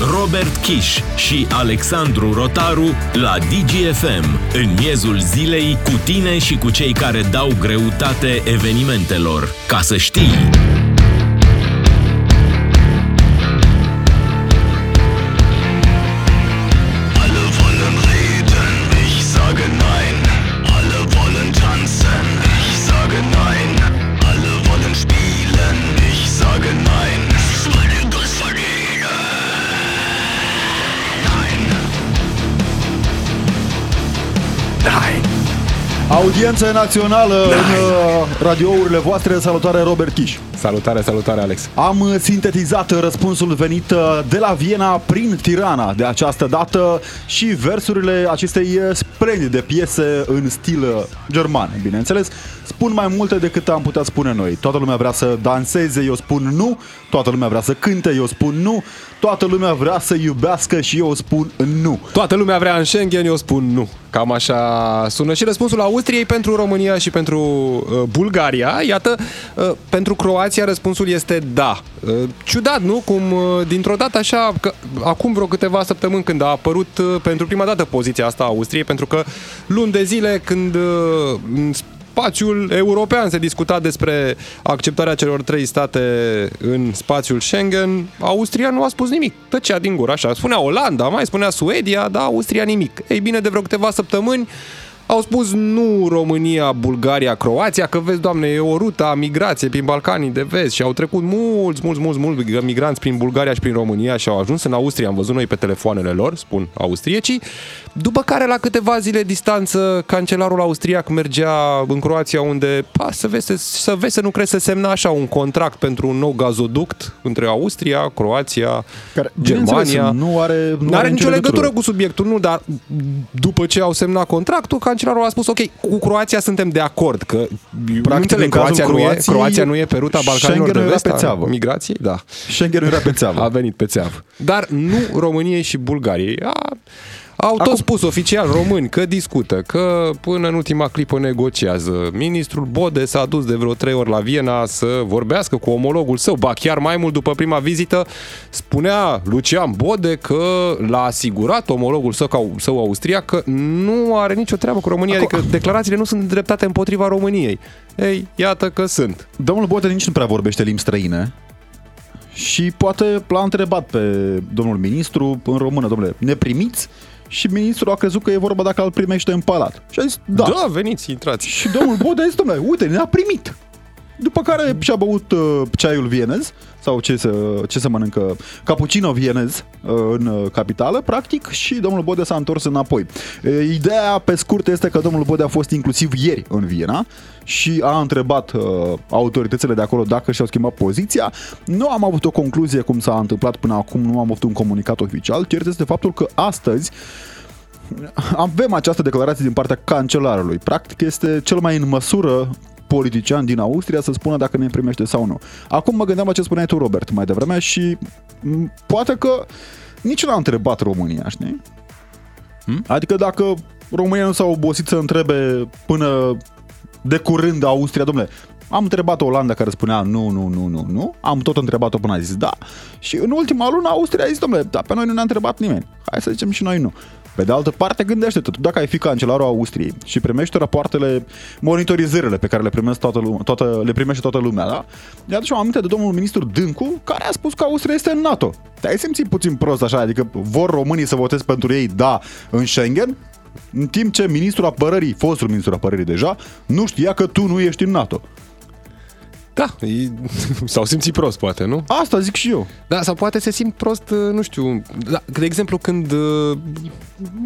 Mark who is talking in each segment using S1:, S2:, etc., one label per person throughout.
S1: Robert Kiș și Alexandru Rotaru la DGFM, în miezul zilei, cu tine și cu cei care dau greutate evenimentelor. Ca să știi!
S2: Audiență națională în uh, radiourile voastre. Salutare, Robert Kiș.
S3: Salutare, salutare, Alex.
S2: Am uh, sintetizat răspunsul venit uh, de la Viena prin Tirana de această dată și versurile acestei uh, splendide piese în stil uh, german, bineînțeles, spun mai multe decât am putea spune noi. Toată lumea vrea să danseze, eu spun nu. Toată lumea vrea să cânte, eu spun nu. Toată lumea vrea să iubească și eu spun nu.
S3: Toată lumea vrea în Schengen, eu spun nu. Cam așa sună și răspunsul Austriei pentru România și pentru uh, Bulgaria. Iată, uh, pentru Croația răspunsul este da. Uh, ciudat, nu? Cum uh, dintr-o dată așa, că acum vreo câteva săptămâni când a apărut uh, pentru prima dată poziția asta a Austriei, pentru că luni de zile când uh, în spațiul european se discuta despre acceptarea celor trei state în spațiul Schengen, Austria nu a spus nimic. Tăcea din gură, așa. Spunea Olanda, mai spunea Suedia, dar Austria nimic. Ei bine, de vreo câteva săptămâni au spus nu România, Bulgaria, Croația, că vezi, doamne, e o rută a migrației prin Balcanii de vest și au trecut mulți, mulți, mulți, mulți migranți prin Bulgaria și prin România și au ajuns în Austria, am văzut noi pe telefoanele lor, spun austriecii, după care la câteva zile distanță cancelarul austriac mergea în Croația unde, pa, să vezi, să, să vezi să nu crezi să semna așa un contract pentru un nou gazoduct între Austria, Croația,
S2: Care,
S3: Germania.
S2: bineînțeles, Nu are,
S3: Nu are nicio legătură cu subiectul, nu, dar după ce au semnat contractul, cancelarul a spus, ok, cu Croația suntem de acord, că Practic, nu înțeleg,
S2: în cazul
S3: Croația, nu e,
S2: Croației,
S3: Croația nu e pe ruta Balcanilor
S2: Schengen
S3: de
S2: era
S3: vest
S2: pe
S3: a
S2: țeavă.
S3: migrației? Da.
S2: Schengen era pe țeavă.
S3: A venit pe țeavă. Dar nu României și Bulgariei. A, au tot spus oficial români că discută, că până în ultima clipă negociază. Ministrul Bode s-a dus de vreo trei ori la Viena să vorbească cu omologul său, ba chiar mai mult după prima vizită, spunea Lucian Bode că l-a asigurat omologul său, ca- său austriac că nu are nicio treabă cu România,
S2: Acum-
S3: adică declarațiile nu sunt îndreptate împotriva României. Ei, iată că sunt.
S2: Domnul Bote nici nu prea vorbește limbi străine și poate l-a întrebat pe domnul ministru în română, domnule, ne primiți? Și ministrul a crezut că e vorba dacă îl primește în palat. Și a zis, da.
S3: da veniți, intrați.
S2: Și domnul Bode a zis, domnule, uite, ne-a primit. După care și-a băut uh, ceaiul vienez, sau ce se, ce se mănâncă, cappuccino vienez uh, în uh, capitală, practic, și domnul Bode s-a întors înapoi. Uh, ideea, pe scurt, este că domnul Bode a fost inclusiv ieri în Viena și a întrebat uh, autoritățile de acolo dacă și-au schimbat poziția. Nu am avut o concluzie cum s-a întâmplat până acum, nu am avut un comunicat oficial. Cert este faptul că astăzi avem această declarație din partea cancelarului. Practic este cel mai în măsură politician din Austria să spună dacă ne primește sau nu. Acum mă gândeam la ce spuneai tu, Robert, mai devreme și m, poate că nici nu a întrebat România, știi? Hmm? Adică dacă România nu s-a obosit să întrebe până de curând Austria, domnule, am întrebat Olanda care spunea nu, nu, nu, nu, nu. Am tot întrebat-o până a zis da. Și în ultima lună Austria a zis, domnule, da, pe noi nu ne-a întrebat nimeni. Hai să zicem și noi nu. Pe de altă parte, gândește-te, tu dacă ai fi cancelarul Austriei și primești rapoartele, monitorizările pe care le, primesc toată lumea, toată, le primește toată lumea, da? Iată și am aminte de domnul ministru Dâncu, care a spus că Austria este în NATO. Te-ai simțit puțin prost așa, adică vor românii să voteze pentru ei da în Schengen, în timp ce ministrul apărării, fostul ministru apărării deja, nu știa că tu nu ești în NATO.
S3: Da, e- s-au simțit prost, poate, nu?
S2: Asta zic și eu.
S3: Da, sau poate se simt prost, uh, nu știu, da, de exemplu când uh,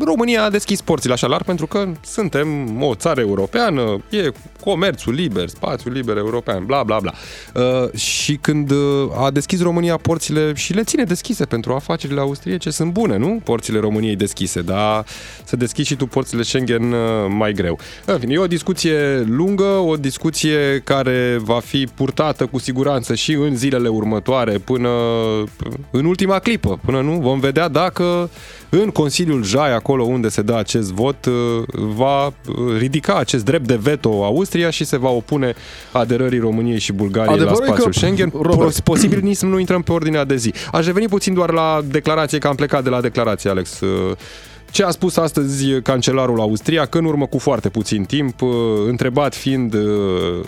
S3: România a deschis porțile așa larg pentru că suntem o țară europeană, e comerțul liber, spațiul liber european, bla bla bla. Uh, și când uh, a deschis România porțile și le ține deschise pentru afacerile austriece, sunt bune, nu? Porțile României deschise, dar să deschizi și tu porțile Schengen uh, mai greu. În fine, e o discuție lungă, o discuție care va fi purtată cu siguranță și în zilele următoare până în ultima clipă, până nu vom vedea dacă în Consiliul Jai, acolo unde se dă acest vot, uh, va uh, ridica acest drept de veto Austria și se va opune aderării României și Bulgariei
S2: Adevărul
S3: la
S2: e că,
S3: spațiul Schengen.
S2: Robert-
S3: Pos- Posibil nici să nu intrăm pe ordinea de zi. Aș reveni puțin doar la declarație, că am plecat de la declarație, Alex. Uh, Ce a spus astăzi cancelarul austriac, în urmă cu foarte puțin timp, uh, întrebat fiind uh,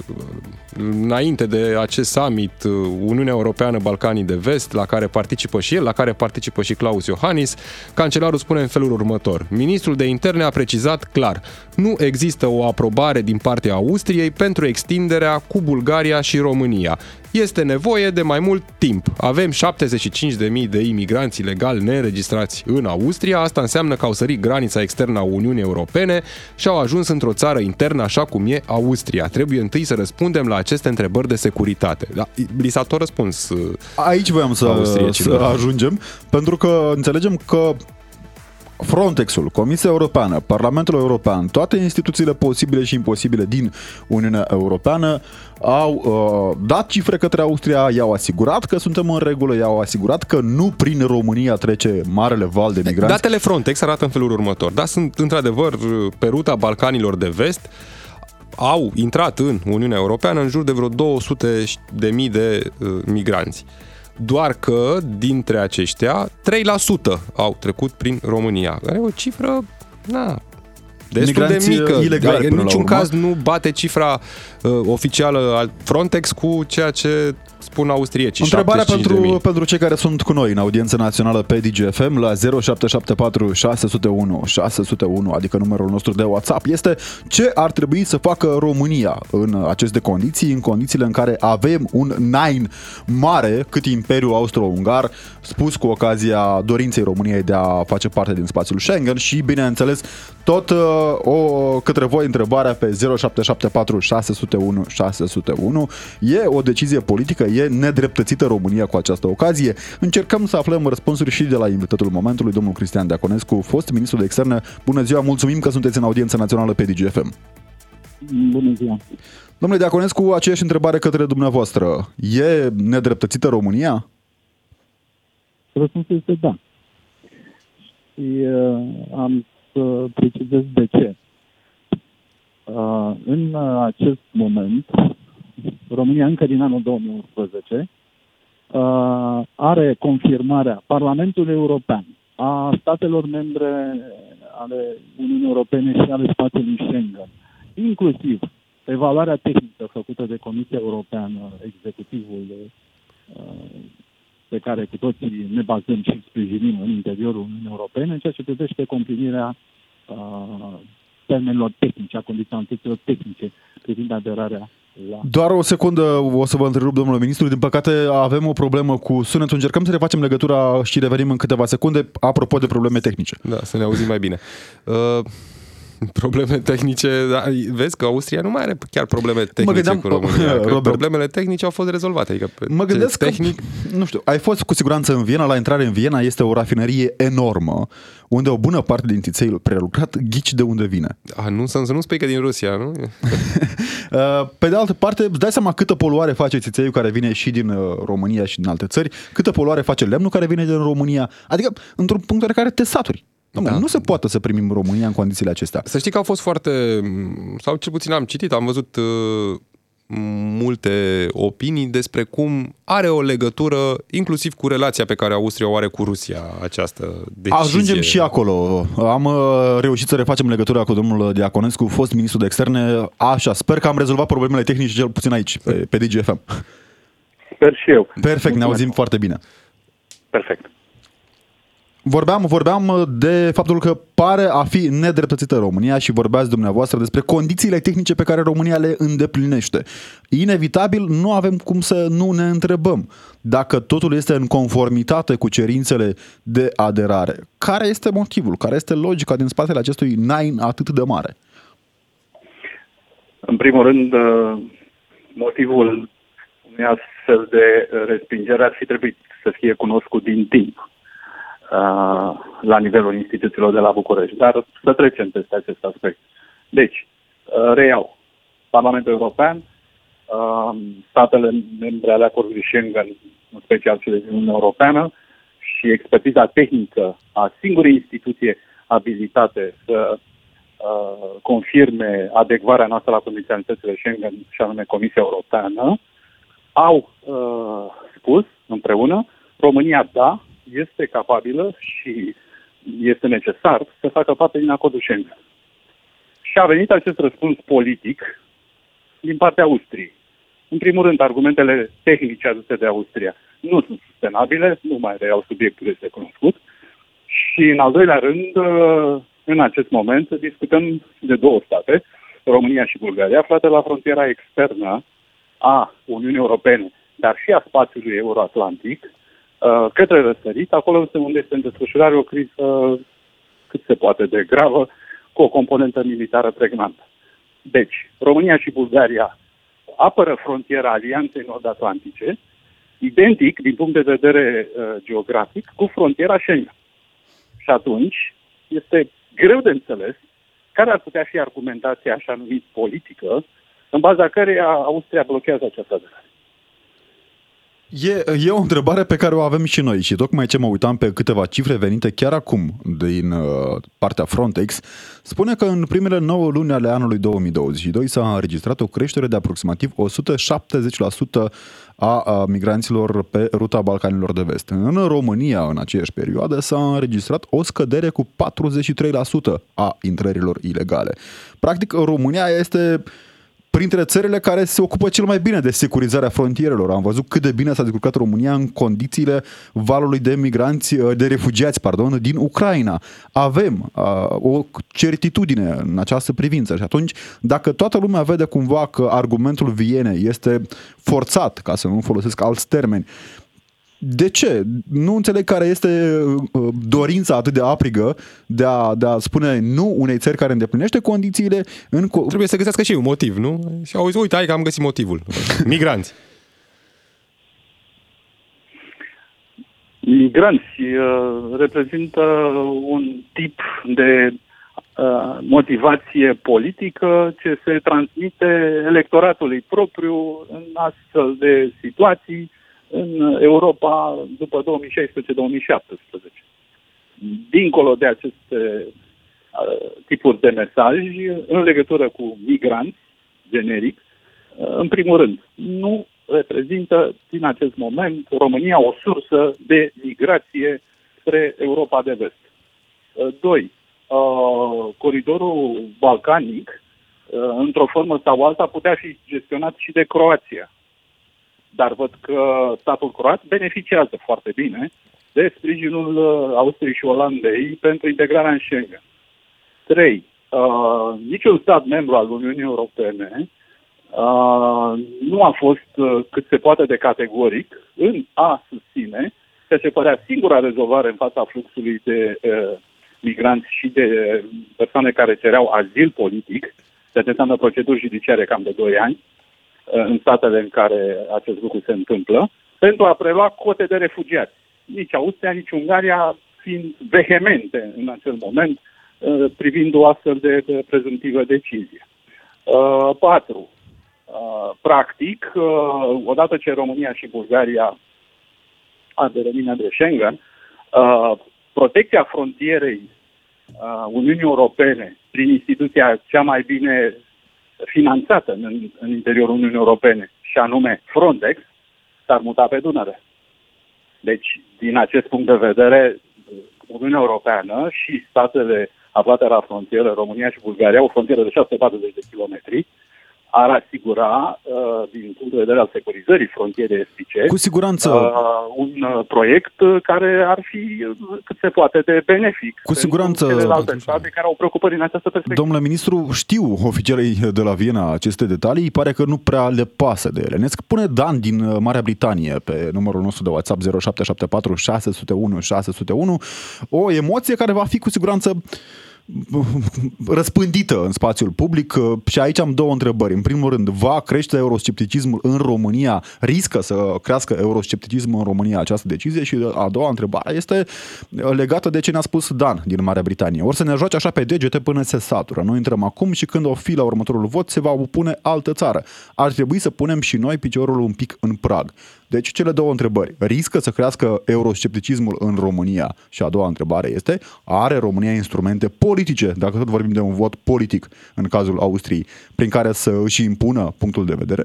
S3: înainte de acest summit uh, Uniunea Europeană Balcanii de Vest, la care participă și el, la care participă și Claus Iohannis, cancelarul spune în felul următor. Ministrul de interne a precizat clar, nu există o aprobare din partea Austriei pentru extinderea cu Bulgaria și România. Este nevoie de mai mult timp. Avem 75.000 de imigranți ilegali neînregistrați în Austria. Asta înseamnă că au sărit granița externă a Uniunii Europene și au ajuns într-o țară internă așa cum e Austria. Trebuie întâi să răspundem la aceste întrebări de securitate. Da, li s-a tot răspuns. uh,
S2: Aici voiam să,
S3: Austriecilor.
S2: să ajungem, pentru că înțelegem că Frontexul, Comisia Europeană, Parlamentul European, toate instituțiile posibile și imposibile din Uniunea Europeană au uh, dat cifre către Austria, i-au asigurat că suntem în regulă, i-au asigurat că nu prin România trece marele val de migranți.
S3: Datele Frontex arată în felul următor. Da, sunt într-adevăr pe ruta Balcanilor de vest au intrat în Uniunea Europeană în jur de vreo 200 de mii de uh, migranți. Doar că dintre aceștia 3% au trecut prin România. Care e o cifră, na, destul
S2: Migranți,
S3: de mică.
S2: uh, ilegali,
S3: Dar în
S2: până la
S3: niciun
S2: urmă.
S3: caz nu bate cifra uh, oficială al Frontex cu ceea ce spun austriecii.
S2: Întrebarea
S3: 75.000.
S2: pentru, pentru cei care sunt cu noi în audiență națională pe DGFM la 0774 601 601, adică numărul nostru de WhatsApp, este ce ar trebui să facă România în aceste condiții, în condițiile în care avem un Nine mare, cât Imperiul Austro-Ungar, spus cu ocazia dorinței României de a face parte din spațiul Schengen și, bineînțeles, tot uh, o, către voi întrebarea pe 0774 601 601 e o decizie politică, e nedreptățită România cu această ocazie. Încercăm să aflăm răspunsuri și de la invitatul momentului, domnul Cristian Deaconescu, fost ministru de externe. Bună ziua, mulțumim că sunteți în audiență națională pe DGFM.
S4: Bună ziua.
S2: Domnule Deaconescu, aceeași întrebare către dumneavoastră. E nedreptățită România?
S4: Răspunsul este da. Și uh, am să precizez de ce. Uh, în uh, acest moment, România încă din anul 2011 uh, are confirmarea Parlamentului European, a statelor membre ale Uniunii Europene și ale spațiului Schengen, inclusiv evaluarea tehnică făcută de Comisia Europeană, executivul uh, pe care cu toții ne bazăm și sprijinim în interiorul Uniunii Europene în ceea ce privește complinirea uh, termenilor tehnice, a condiționalităților tehnice privind aderarea la...
S2: Doar o secundă o să vă întrerup, domnule ministru. Din păcate avem o problemă cu sunetul. Încercăm să refacem legătura și revenim în câteva secunde, apropo de probleme tehnice.
S3: Da, să ne auzim mai bine. Uh, probleme tehnice, da, vezi că Austria nu mai are chiar probleme tehnice
S2: gândeam-
S3: cu România. Că
S2: Robert.
S3: problemele tehnice au fost rezolvate. Adică pe
S2: Mă gândesc
S3: tehnic,
S2: că, nu știu, ai fost cu siguranță în Viena, la intrare în Viena este o rafinerie enormă, unde o bună parte din țițeiul prelucrat ghici de unde vine.
S3: a, nu, să, să nu spui că din Rusia, nu?
S2: Uh, Pe de altă parte, îți dai seama câtă poluare face țițeiul care vine și din uh, România și din alte țări, câtă poluare face lemnul care vine din România. Adică, într-un punct de care te saturi. Dom'le,
S3: Da.
S2: Nu se poate să primim România în condițiile acestea.
S3: Să știi că au fost foarte, sau cel puțin am citit, am văzut uh, multe opinii despre cum are o legătură inclusiv cu relația pe care Austria o are cu Rusia, această decizie.
S2: Ajungem și acolo. Am uh, reușit să refacem legătura cu domnul Diaconescu, fost ministru de externe. Așa, sper că am rezolvat problemele tehnice cel puțin aici, pe, pe DGFM.
S4: Sper și eu.
S2: Perfect, ne auzim foarte bine.
S4: Perfect.
S2: Vorbeam, vorbeam de faptul că pare a fi nedreptățită România și vorbeați dumneavoastră despre condițiile tehnice pe care România le îndeplinește. Inevitabil, nu avem cum să nu ne întrebăm dacă totul este în conformitate cu cerințele de aderare. Care este motivul? Care este logica din spatele acestui nine atât de mare?
S5: În primul rând, uh, motivul unei astfel de uh, respingere ar fi trebuit să fie cunoscut din timp uh, la nivelul instituțiilor de la București. Dar să trecem peste acest aspect. Deci, uh, reiau, Parlamentul European uh, statele membre ale acordului Schengen, în special cele din Uniunea Europeană, și expertiza tehnică a singurii instituție abilitate să uh, confirme adecvarea noastră la condiționalitățile Schengen, și anume Comisia Europeană, au uh, spus împreună, România, da, este capabilă și este necesar să facă parte din acordul Schengen. Și a venit acest răspuns politic din partea Austriei. În primul rând, argumentele tehnice aduse de Austria nu sunt sustenabile, nu mai reiau subiectul este cunoscut. Și în al doilea rând, uh, în acest moment, discutăm de două state, România și Bulgaria, aflate la frontiera externă a Uniunii Europene, dar și a spațiului euroatlantic, uh, către răsărit, acolo unde este în desfășurare o criză cât se poate de gravă, cu o componentă militară pregnantă. Deci, România și Bulgaria apără frontiera Alianței Nord-Atlantice, identic din punct de vedere uh, geografic cu frontiera Schengen. Și atunci este greu de înțeles care ar putea fi argumentația așa numit politică în baza căreia Austria blochează această aderare.
S2: E, e o întrebare pe care o avem și noi și tocmai ce mă uitam pe câteva cifre venite chiar acum din uh, partea Frontex, spune că în primele 9 luni ale anului 2022 s-a înregistrat o creștere de aproximativ 170% a, a migranților pe ruta Balcanilor de Vest. În România, în aceeași perioadă, s-a înregistrat o scădere cu 43% a intrărilor ilegale. Practic, România este printre țările care se ocupă cel mai bine de securizarea frontierelor. Am văzut cât de bine s-a descurcat România în condițiile valului de migranți, de refugiați, pardon, din Ucraina. Avem uh, o certitudine în această privință și atunci, dacă toată lumea vede cumva că argumentul Viene este forțat, ca să nu folosesc alți termeni, de ce? Nu înțeleg care este uh, dorința atât de aprigă de a, de a spune nu unei țări care îndeplinește condițiile în... Co-
S3: Trebuie să găsească și un motiv, nu? Și auzi, uite, hai că am găsit motivul. Migranți.
S5: Migranți uh, reprezintă un tip de uh, motivație politică ce se transmite electoratului propriu în astfel de situații în Europa după 2016-2017. Dincolo de aceste uh, tipuri de mesaj, în legătură cu migranți, generic, uh, în primul rând, nu reprezintă din acest moment România o sursă de migrație spre Europa de vest. Uh, doi, uh, coridorul balcanic, uh, într-o formă sau alta, putea fi gestionat și de Croația dar văd că statul croat beneficiază foarte bine de sprijinul uh, Austriei și Olandei pentru integrarea în Schengen. 3. Uh, niciun stat membru al Uniunii Europene uh, nu a fost uh, cât se poate de categoric în a susține că se părea singura rezolvare în fața fluxului de uh, migranți și de persoane care cereau azil politic, ceea ce înseamnă proceduri judiciare cam de 2 ani, Uh, în statele în care acest lucru se întâmplă, pentru a prelua cote de refugiați. Nici Austria, nici Ungaria fiind vehemente în acel moment uh, privind o astfel de prezumtivă decizie. Uh, patru. Practic, odată ce România și Bulgaria aderă de Schengen, protecția frontierei Uniunii Europene prin instituția cea mai bine finanțată în, în interiorul Uniunii Europene, și anume Frontex, s-ar muta pe Dunăre. Deci, din acest punct de vedere, Uniunea Europeană și statele aflate la frontieră, România și Bulgaria, o frontieră de 640 de kilometri, ar asigura, uh, din punct de vedere al securizării frontierei estice,
S2: Cu siguranță.
S5: uh, un uh, proiect care ar fi uh, cât se poate de benefic.
S2: Cu siguranță.
S5: Pentru celelalte state care au preocupări în această perspectivă.
S2: Domnule ministru, știu oficialii de la Viena aceste detalii, pare că nu prea le pasă de ele. Ne spune Dan din uh, Marea Britanie pe numărul nostru de WhatsApp 0774 601 601 o emoție care va fi cu siguranță răspândită în spațiul public uh, și aici am două întrebări. În primul rând, va crește euroscepticismul în România? Riscă să crească euroscepticismul în România această decizie? Și a doua întrebare este legată de ce ne-a spus Dan din Marea Britanie. Or să ne joace așa pe degete până se satură. Noi intrăm acum și când o fi la următorul vot se va opune altă țară. Ar trebui să punem și noi piciorul un pic în prag. Deci, cele două întrebări. Riscă să crească euroscepticismul în România? Și a doua întrebare este, are România instrumente politice, dacă tot vorbim de un vot politic în cazul Austriei, prin care să își impună punctul de vedere?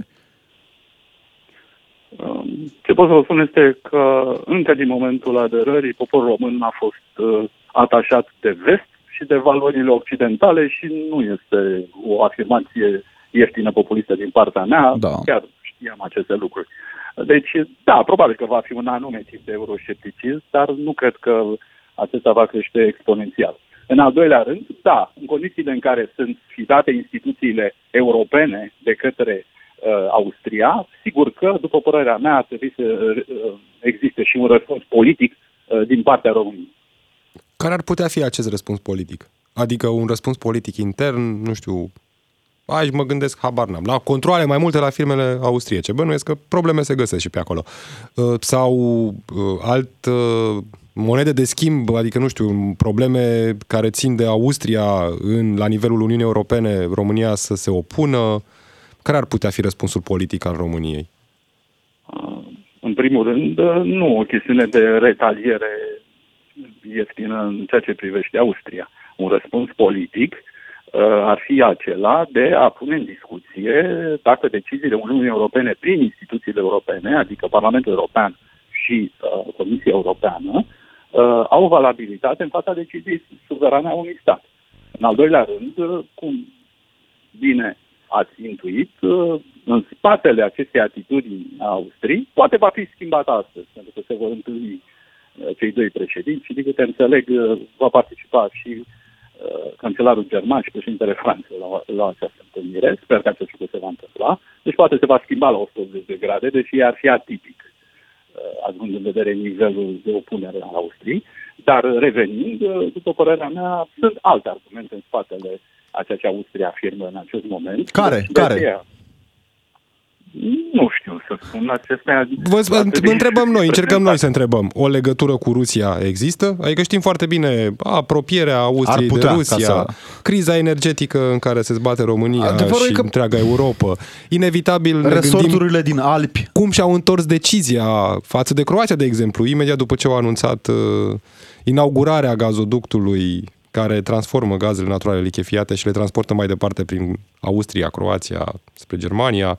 S5: Um, ce pot să vă spun este că încă din momentul aderării poporul român a fost uh, atașat de vest și de valorile occidentale și nu este o afirmație ieftină populistă din partea mea,
S2: Da.
S5: chiar știam aceste lucruri. Deci, da, probabil că va fi un anume tip de euroscepticism, dar nu cred că acesta va crește exponențial. În al doilea rând, da, în condițiile în care sunt sfidate instituțiile europene de către uh, Austria, sigur că, după părerea mea, ar trebui să uh, existe și un răspuns politic uh, din partea României.
S3: Care ar putea fi acest răspuns politic? Adică un răspuns politic intern, nu știu, aici mă gândesc, habar n-am, la controle mai multe la firmele austriece. Bănuiesc că probleme se găsesc și pe acolo. Uh, Sau uh, alt uh, monede de schimb, adică, nu știu, probleme care țin de Austria în, la nivelul Uniunii Europene, România să se opună. Care ar putea fi răspunsul politic al României?
S5: Uh, În primul rând, uh, nu o chestiune de retaliere ieftină în ceea ce privește Austria. Un răspuns politic uh, ar fi acela de a pune în discuție dacă deciziile Uniunii Europene prin instituțiile europene, adică Parlamentul European și uh, Comisia Europeană, uh, au valabilitate în fața deciziei suverane a unui stat. În al doilea rând, uh, cum bine ați intuit, uh, în spatele acestei atitudini a Austriei, poate va fi schimbat astăzi, pentru că se vor întâlni uh, cei doi președinți și, din câte înțeleg, uh, va participa și uh, cancelarul german și președintele Franței la, la această întâlnire. Sper că acest lucru se va întâmpla. Deci poate se va schimba la 180 de grade, deși ar fi atipic, uh, având în vedere nivelul de opunere al Austriei. Dar revenind, uh, după părerea mea, sunt alte argumente în spatele a ceea ce Austria afirmă în acest moment.
S2: Care?
S5: Deci, de
S2: Care?
S5: aceea, Nu știu să spun acestea.
S3: Vă, vă
S5: Atât de-
S3: întrebăm noi, încercăm noi să
S5: prezentate.
S3: întrebăm. O legătură cu Rusia există? Adică știm foarte bine apropierea Austriei
S2: Ar putea,
S3: de
S2: ca
S3: Rusia,
S2: să-
S3: criza energetică în care se zbate România
S2: Adevărul
S3: și
S2: e că-
S3: întreaga Europa. Inevitabil ne gândim
S2: Resorturile din Alpi.
S3: cum și-au întors decizia față de Croația, de exemplu, imediat după ce au anunțat uh, inaugurarea gazoductului care transformă gazele naturale lichefiate și le transportă mai departe prin Austria, Croația, spre Germania.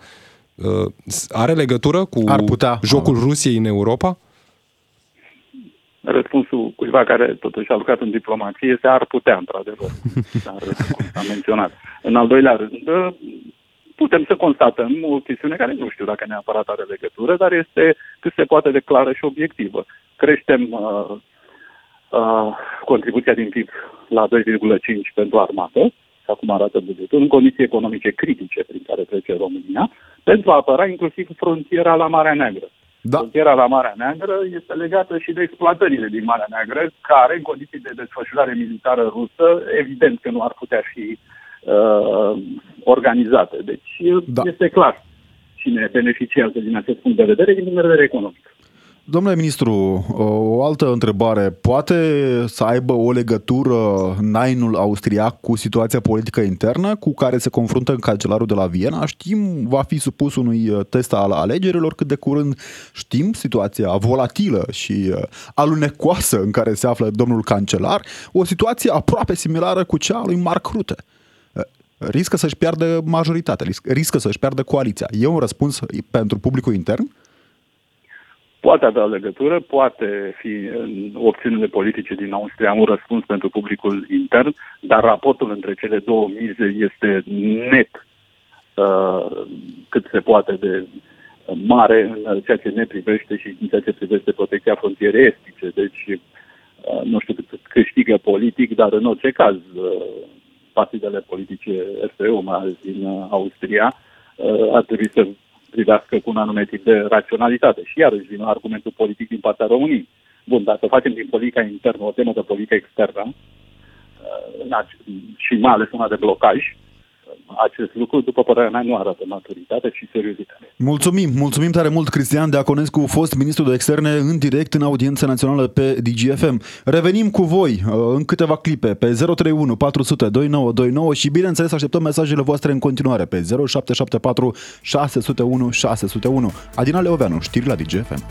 S3: Uh, are legătură cu
S2: Ar putea.
S3: jocul Rusiei în Europa?
S5: Răspunsul cuiva care totuși a lucrat în diplomație este ar putea, într-adevăr, dar cum s-a menționat. În al doilea rând, putem să constatăm o chestiune care nu știu dacă neapărat are legătură, dar este cât se poate de clară și obiectivă. Creștem uh, uh, contribuția din PIB la 2,5 pentru armată, și acum arată bugetul, în condiții economice critice prin care trece România, pentru a apăra inclusiv frontiera la Marea Neagră.
S2: Da.
S5: Frontiera la Marea Neagră este legată și de exploatările din Marea Neagră, care, în condiții de desfășurare militară rusă, evident că nu ar putea fi uh, organizate. Deci
S2: Da.
S5: da. este clar cine beneficiază din acest punct de vedere, din punct de vedere economic.
S2: Domnule ministru, o altă întrebare. Poate să aibă o legătură Nainul austriac cu situația politică internă cu care se confruntă în cancelarul de la Viena? Știm, va fi supus unui uh, test al alegerilor cât de curând. Știm situația volatilă și uh, alunecoasă în care se află domnul cancelar, o situație aproape similară cu cea a lui Mark Rutte. Uh, Riscă să-și piardă majoritatea, risc- riscă să-și piardă coaliția. E un răspuns pentru publicul intern?
S5: Poate avea legătură, poate fi în opțiunile politice din Austria un răspuns pentru publicul intern, dar raportul între cele două mize este net uh, cât se poate de mare în ceea ce ne privește și în ceea ce privește protecția frontierei estice. Deci, uh, nu știu cât câștigă politic, dar în orice caz, uh, partidele politice FPU, mai ales din uh, Austria, uh, ar trebui să privească cu un anume tip de raționalitate. Și iarăși vine argumentul politic din partea României. Bun, dacă facem din politica internă o temă de politică externă, uh, în ace- și mai ales una de blocaj, acest lucru, după părerea mea, nu arată maturitate și seriozitate.
S2: Mulțumim, mulțumim tare mult Cristian Deaconescu, fost ministru de externe în direct în audiență națională pe DGFM. Revenim cu voi uh, în câteva clipe pe 031 400 2929 și bineînțeles așteptăm mesajele voastre în continuare pe 0774 601 601. Adina Leoveanu, știri la DGFM.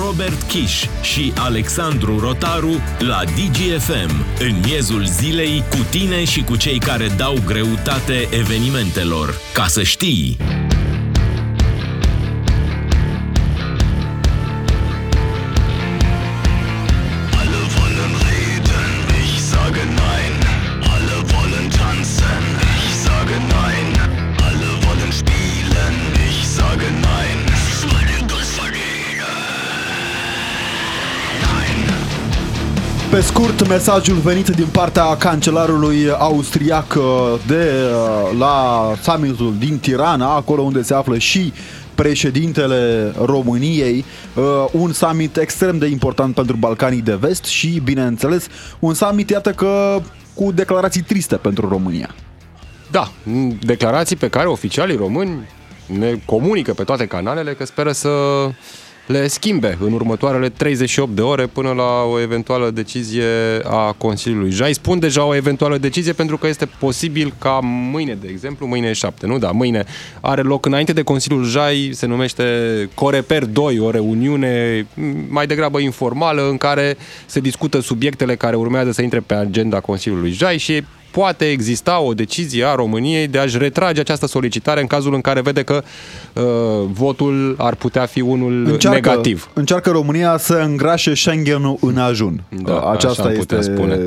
S1: Robert Kiș și Alexandru Rotaru la DGFM, în miezul zilei, cu tine și cu cei care dau greutate evenimentelor. Ca să știi!
S2: Pe scurt, mesajul venit din partea cancelarului austriac uh, de uh, la summitul din Tirana, acolo unde se află și președintele României, uh, un summit extrem de important pentru Balcanii de Vest și, bineînțeles, un summit, iată că, cu declarații triste pentru România.
S3: Da, declarații pe care oficialii români ne comunică pe toate canalele că speră să le schimbe în următoarele 38 de ore până la o eventuală decizie a Consiliului Jai. Spun deja o eventuală decizie pentru că este posibil ca mâine, de exemplu, mâine e 7, nu? Da, mâine are loc înainte de Consiliul Jai, se numește Coreper 2, o reuniune mai degrabă informală în care se discută subiectele care urmează să intre pe agenda Consiliului Jai și poate exista o decizie a României de a-și retrage această solicitare în cazul în care vede că uh, votul ar putea fi unul negativ.
S2: Încearcă România să îngrașe Schengen-ul în ajun.
S3: Da, așa
S2: Aceasta
S3: am putea
S2: este
S3: spune.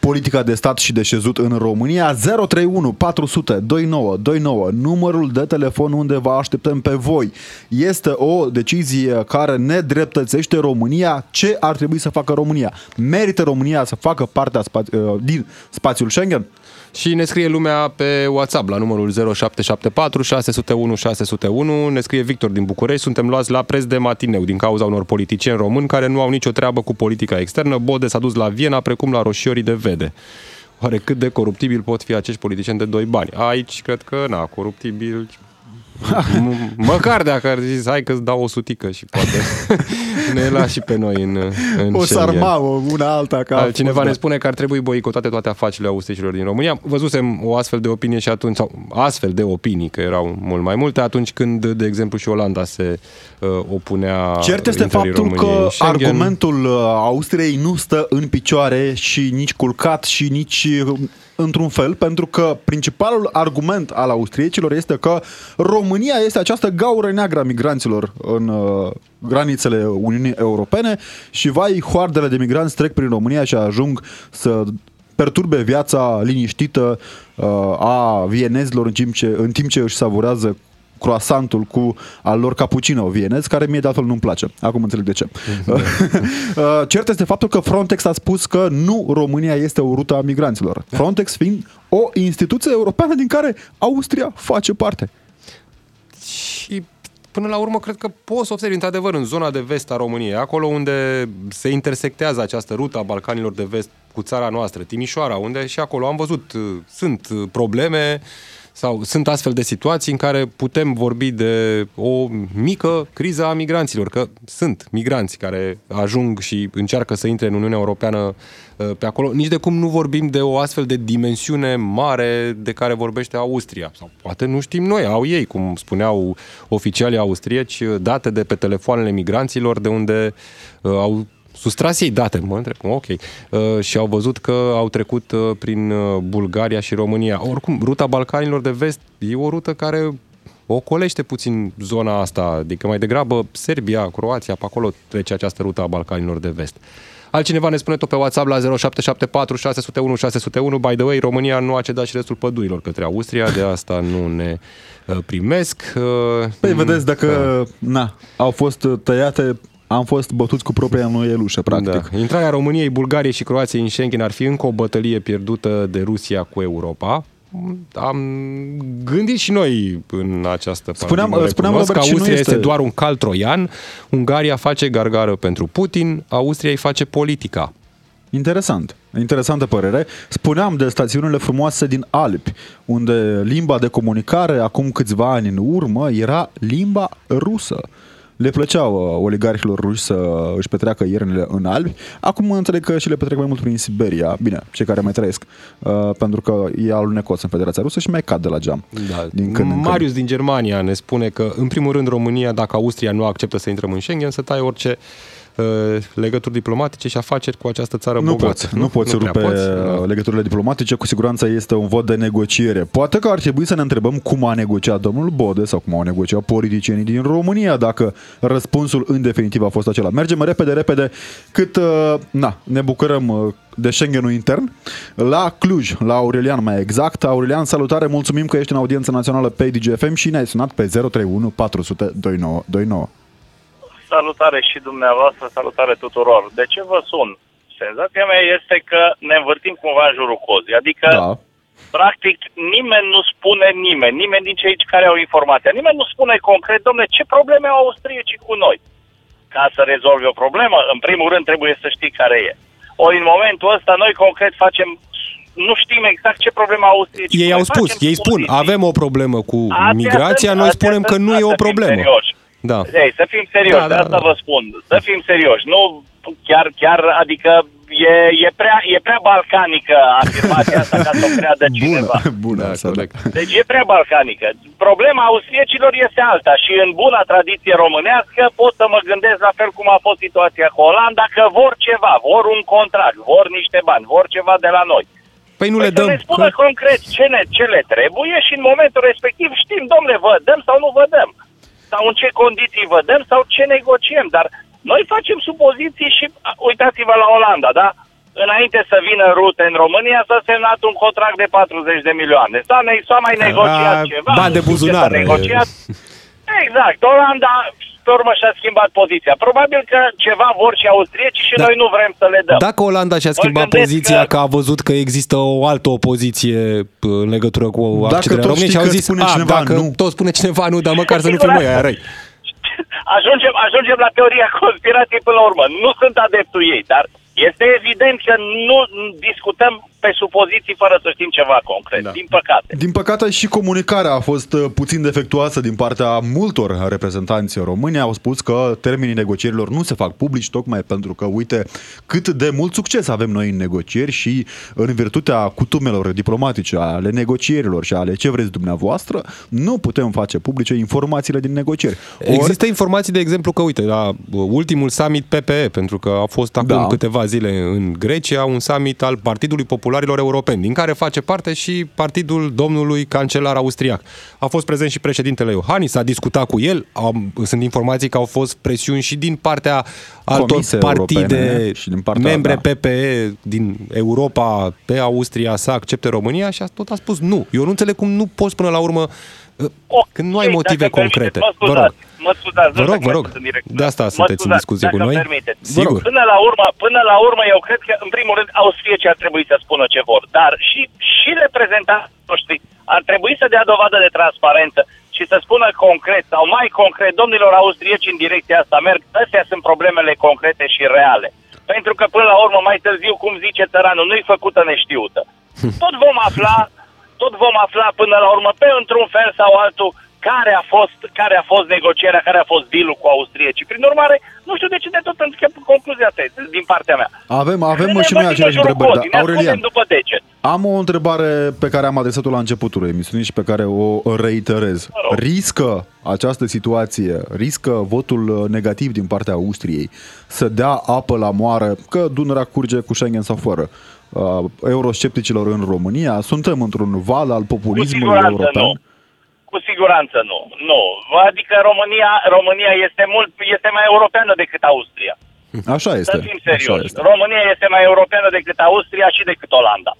S2: politica de stat și de șezut în România. 031 400 2929, numărul de telefon unde vă așteptăm pe voi. Este o decizie care ne dreptățește România. Ce ar trebui să facă România? Merită România să facă partea spa- din spațiul Schengen?
S3: Și ne scrie lumea pe WhatsApp la numărul 0774 601 601. Ne scrie Victor din București. Suntem luați la preț de matineu din cauza unor politicieni români care nu au nicio treabă cu politica externă. Bode s-a dus la Viena precum la roșiorii de vede. Oare cât de coruptibil pot fi acești politicieni de doi bani? Aici cred că, na, coruptibil... M- Măcar dacă ar zis, hai că-ți dau o sutică și poate ne lași și pe noi în, în
S2: O
S3: Schengen.
S2: sarmau una alta ca a
S3: Cineva
S2: fost,
S3: ne
S2: da.
S3: spune că ar trebui boicotate toate afacerile austricilor din România. Văzusem o astfel de opinie și atunci, sau astfel de opinii, că erau mult mai multe, atunci când, de exemplu, și Olanda se uh, opunea
S2: Cert este
S3: intrării
S2: faptul
S3: României
S2: că
S3: în Schengen.
S2: argumentul uh, Austriei nu stă în picioare și nici culcat și nici uh, într-un fel, pentru că principalul argument al austriecilor este că România este această gaură neagră a migranților în uh, granițele Uniunii Europene și vai, hoardele de migranți trec prin România și ajung să perturbe viața liniștită uh, a vienezilor în timp ce, în timp ce își savurează croasantul cu al lor cappuccino vienez, care mie de altfel nu-mi place. Acum înțeleg de ce. Uh, Cert este faptul că Frontex a spus că nu România este o rută a migranților. Frontex fiind o instituție europeană din care Austria face parte.
S3: Și până la urmă cred că poți să observi într-adevăr în zona de vest a României, acolo unde se intersectează această rută a Balcanilor de vest cu țara noastră, Timișoara, unde și acolo am văzut, uh, sunt uh, probleme sau sunt astfel de situații în care putem vorbi de o mică criză a migranților, că sunt migranți care ajung și încearcă să intre în Uniunea Europeană uh, pe acolo. Nici de cum nu vorbim de o astfel de dimensiune mare de care vorbește Austria. Sau poate nu știm noi, au ei, cum spuneau oficialii austrieci, date de pe telefoanele migranților de unde uh, au sustras ei date, mă întreb, ok, uh, și au văzut că au trecut uh, prin uh, Bulgaria și România. Oricum, ruta Balcanilor de vest e o rută care ocolește puțin zona asta, adică mai degrabă Serbia, Croația, pe acolo trece această rută a Balcanilor de vest. Altcineva ne spune tot pe WhatsApp la 0774 601 601. By the way, România nu a cedat și restul pădurilor către Austria, de asta nu ne uh, primesc. Uh,
S2: Păi vedeți, dacă na, au fost tăiate, am fost bătuți cu propria noielușă, practic.
S3: Da. Intrarea României, Bulgariei și Croației în Schengen ar fi încă o bătălie pierdută de Rusia cu Europa. Am gândit și noi în această
S2: Spuneam-
S3: paradigmă,
S2: spuneam,
S3: recunosc
S2: Robert,
S3: că
S2: și nu
S3: Austria este...
S2: este-
S3: doar un cal troian, Ungaria face gargară pentru Putin, Austria îi face politica.
S2: Interesant. Interesantă părere. Spuneam de stațiunile frumoase din Alpi, unde limba de comunicare acum câțiva ani în urmă era limba rusă. Le plăcea uh, oligarhilor ruși să își petreacă iernile în Alpi. Acum înțeleg că și le petrec mai mult prin Siberia. Bine, cei care mai trăiesc. Uh, pentru că e alunecos în Federația Rusă și mai cad de la geam.
S3: Da.
S2: Din când în când.
S3: Marius din Germania ne spune că, în primul rând, România, dacă Austria nu acceptă să intrăm în Schengen, să taie orice uh, legături diplomatice și afaceri cu această țară
S2: Nu
S3: bogată.
S2: poți, nu poți
S3: prea
S2: rupe
S3: poți, da.
S2: legăturile diplomatice, cu siguranță este un vot de negociere. Poate că ar trebui să ne întrebăm cum a negociat domnul Bode sau cum au negociat politicienii din România, dacă răspunsul în definitiv a fost acela. Mergem repede, repede, cât uh, na, ne bucurăm uh, de Schengenul intern. La Cluj, la Aurelian mai exact. Aurelian, salutare, mulțumim că ești în audiență națională pe DGFM și ne-ai sunat pe 031 400 2929.
S6: Salutare și dumneavoastră, salutare tuturor. De ce vă sun? Senzația mea este că ne învârtim cumva în jurul cozii. Adică,
S2: Da.
S6: practic, nimeni nu spune nimeni, nimeni din cei care au informația, nimeni nu spune concret, domne, ce probleme au austriecii cu noi. Ca să rezolvi o problemă, în primul rând trebuie să știi care e. Ori în momentul ăsta noi concret facem, nu știm exact ce problemă au austriecii. cu
S3: Ei
S6: noi.
S3: au spus,
S6: Facem
S3: ei spun,
S6: supoziții.
S3: avem o problemă cu
S6: Astea
S3: migrația,
S6: sunt-
S3: noi
S6: astea
S3: spunem că
S6: sunt-
S3: nu e o
S6: să fim
S3: problemă.
S6: serioși.
S3: Da.
S6: Ei, să fim serioși,
S3: Da,
S6: da,
S3: da,
S6: da, asta
S3: da.
S6: vă spun. Să fim serioși. Nu chiar, chiar, adică e, e, prea, e prea balcanică afirmația asta ca să o creadă
S2: Bună,
S6: cineva.
S2: bună
S3: Da,
S2: asta, da.
S3: corect.
S6: Deci e prea balcanică. Problema austriecilor este alta și în buna tradiție românească pot să mă gândesc la fel cum a fost situația cu Olanda, că vor ceva, vor un contract, vor niște bani, vor ceva de la noi.
S3: Păi nu
S6: Păi
S3: le
S6: să
S3: dăm.
S6: ne spună
S3: Că...
S6: concret ce, ne, ce le trebuie și în momentul respectiv știm, domnule, vă dăm sau nu vă dăm. Sau în ce condiții vă dăm sau ce negociem. Dar noi facem supoziții și a, uitați-vă la Olanda, da? Înainte să vină rute în România s-a semnat un contract de 40 de milioane. S-a, ne- s-a mai negociat
S3: A,
S6: ceva.
S3: bani de
S6: nu știu ce
S3: buzunar.
S6: S-a negociat. Exact. Olanda, pe urmă, și-a schimbat poziția. Probabil că ceva vor și austrieci și
S3: Da.
S6: noi nu vrem să le dăm.
S3: Dacă Olanda și-a
S6: Mă
S3: schimbat
S6: gândesc
S3: poziția că...
S6: că-
S3: a văzut că există o altă opoziție p- în legătură cu
S2: Dacă
S3: accederea
S2: tot
S3: României și
S2: știi
S3: au
S2: că
S3: zis,
S2: spune
S3: a,
S2: cineva
S3: dacă
S2: nu."
S3: tot spune cineva nu, dar măcar să nu fim noi aia răi.
S6: ajungem, ajungem la teoria conspirației până la urmă. Nu sunt adeptul ei, dar este evident că nu discutăm pe supoziții fără să știm ceva concret,
S3: Da.
S6: din păcate.
S2: Din păcate și comunicarea a fost uh, puțin defectuoasă din partea multor reprezentanți români. Au spus că termenii negocierilor nu se fac publici tocmai pentru că, uite, cât de mult succes avem noi în negocieri și în virtutea cutumelor diplomatice ale negocierilor și ale ce vreți dumneavoastră, nu putem face publice informațiile din negocieri. Ori-
S3: Există informații, de exemplu, că, uite, la uh, ultimul summit PPE, pentru că a fost acum
S2: Da.
S3: câteva zile în Grecia, un summit al Partidului Popularilor Europeni, din care face parte și partidul domnului cancelar austriac. A fost prezent și președintele Iohannis, a discutat cu el, am, sunt informații că au fost presiuni și din partea altor
S2: Comise
S3: partide,
S2: europene și din partea-
S3: membre
S2: da.
S3: PPE din Europa pe Austria să accepte România și a tot a spus nu. Eu nu înțeleg cum nu poți până la urmă uh,
S6: Ok,
S3: când nu ai motive
S6: dacă
S3: concrete.
S6: Permiteți, mă
S3: Vă rog.
S6: scuzați, mă scuzați,
S3: Vă
S6: nu
S3: rog,
S6: știu
S3: vă
S6: cum
S3: rog.
S6: sunt direct.
S3: De asta
S6: Mă
S3: sunteți în
S6: scuzați,
S3: discuție cu
S6: dacă
S3: noi.
S6: Permiteți.
S3: Sigur.
S6: Până la urmă, până la urmă, eu cred că, în primul rând, austriecii ar trebui să spună ce vor, dar și, și reprezentanții noștri ar trebui să dea dovadă de transparență și să spună concret sau mai concret, domnilor austrieci în direcția asta merg, astea sunt problemele concrete și reale. Pentru că, până la urmă, mai târziu, cum zice țăranul, nu-i făcută neștiută. Tot vom afla, tot vom afla până la urmă, pe într-un fel sau altul, care a fost, care a fost negocierea, care a fost deal cu austriecii. Prin urmare, nu știu de ce de tot încep concluzia asta e din partea mea.
S2: Avem, avem
S6: Ne
S2: și noi
S6: bătim
S2: aceleași
S6: în jurul
S2: întrebări.
S6: cozii,
S2: Dar,
S6: ne ascundem
S2: Aurelian,
S6: după deget.
S2: Am o întrebare pe care am adresat-o la începutul emisiunii și pe care o reiterez.
S6: Mă rog.
S2: Riscă această situație, riscă votul uh, negativ din partea Austriei să dea apă la moară, că Dunărea curge cu Schengen sau fără, uh, euroscepticilor în România? Suntem într-un val al
S6: Cu
S2: populismului
S6: siguranță
S2: european?
S6: nu. Cu siguranță nu. Nu. Adică România, România este mult, este mai europeană decât Austria.
S2: Așa este.
S6: Să fim
S2: Așa
S6: serioși.
S2: este.
S6: România este mai europeană decât Austria și decât Olanda.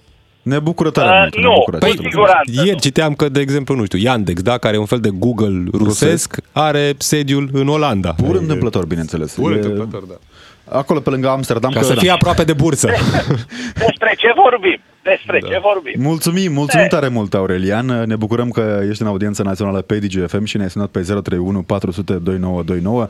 S2: Ne bucură tare
S6: Uh,
S2: mult. ne
S6: nu.
S2: bucură
S6: Cu
S2: acest lucru.
S6: siguranță.
S3: Ieri citeam că, de exemplu, nu știu, Yandex, da, care e un fel de Google rusesc, are sediul în Olanda.
S2: Pur întâmplător, bineînțeles.
S3: Pur
S2: E-
S3: întâmplător, da.
S2: Acolo pe lângă Amsterdam.
S3: Ca
S2: că-
S3: să
S2: da.
S3: fie aproape de bursă.
S6: Despre ce vorbim? Despre
S3: Da.
S6: ce vorbim?
S2: Mulțumim, mulțumim
S6: Eh.
S2: tare mult, Aurelian. Ne bucurăm că ești în audiență națională pe DGFM și ne-ai sunat pe 031 400 2929.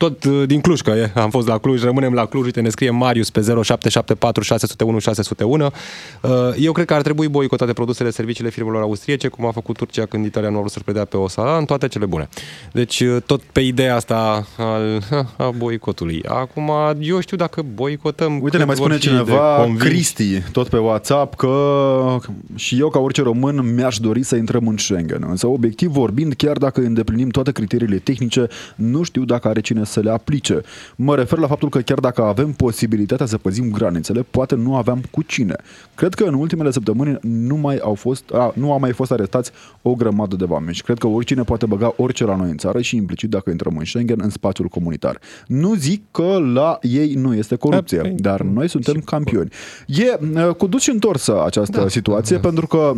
S3: Tot uh, din Cluj, că e, am fost la Cluj, rămânem la Cluj, uite, ne scrie Marius pe 0774 601 601. Uh, Eu cred că ar trebui boicotate produsele, serviciile firmelor austriece, cum a făcut Turcia când Italia nu a vrut să-și predea pe Osalan, toate cele bune. Deci uh, tot pe ideea asta al, a boicotului. Acum, eu știu dacă boicotăm...
S2: Uite, ne
S3: cred
S2: mai
S3: vor
S2: spune
S3: fi de
S2: cineva,
S3: convinși.
S2: Cristi, tot pe WhatsApp, că și eu, ca orice român, mi-aș dori să intrăm în Schengen. Însă, obiectiv vorbind, chiar dacă îndeplinim toate criteriile tehnice, nu știu dacă are cine să le aplice. Mă refer la faptul că chiar dacă avem posibilitatea să păzim granițele, poate nu aveam cu cine. Cred că în ultimele săptămâni nu mai au fost, a, nu au mai fost arestați o grămadă de oameni și cred că oricine poate băga orice la noi în țară și implicit dacă intrăm în Schengen, în spațiul comunitar. Nu zic că la ei nu este corupție,
S3: Da, păi,
S2: dar noi suntem campioni. E uh, cu dus și întorsă această da, situație da. pentru că